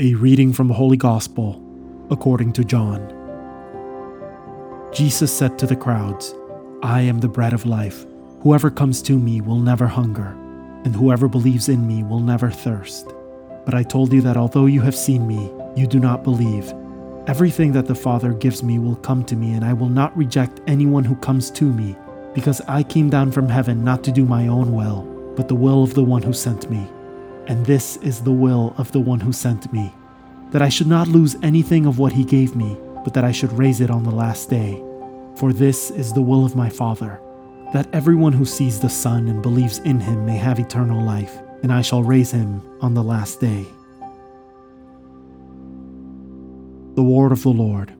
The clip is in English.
A reading from the Holy Gospel according to John. Jesus said to the crowds, I am the bread of life. Whoever comes to me will never hunger, and whoever believes in me will never thirst. But I told you that although you have seen me, you do not believe. Everything that the Father gives me will come to me, and I will not reject anyone who comes to me, because I came down from heaven not to do my own will, but the will of the one who sent me. And this is the will of the one who sent me that I should not lose anything of what he gave me, but that I should raise it on the last day. For this is the will of my Father, that everyone who sees the Son and believes in him may have eternal life, and I shall raise him on the last day. The Word of the Lord.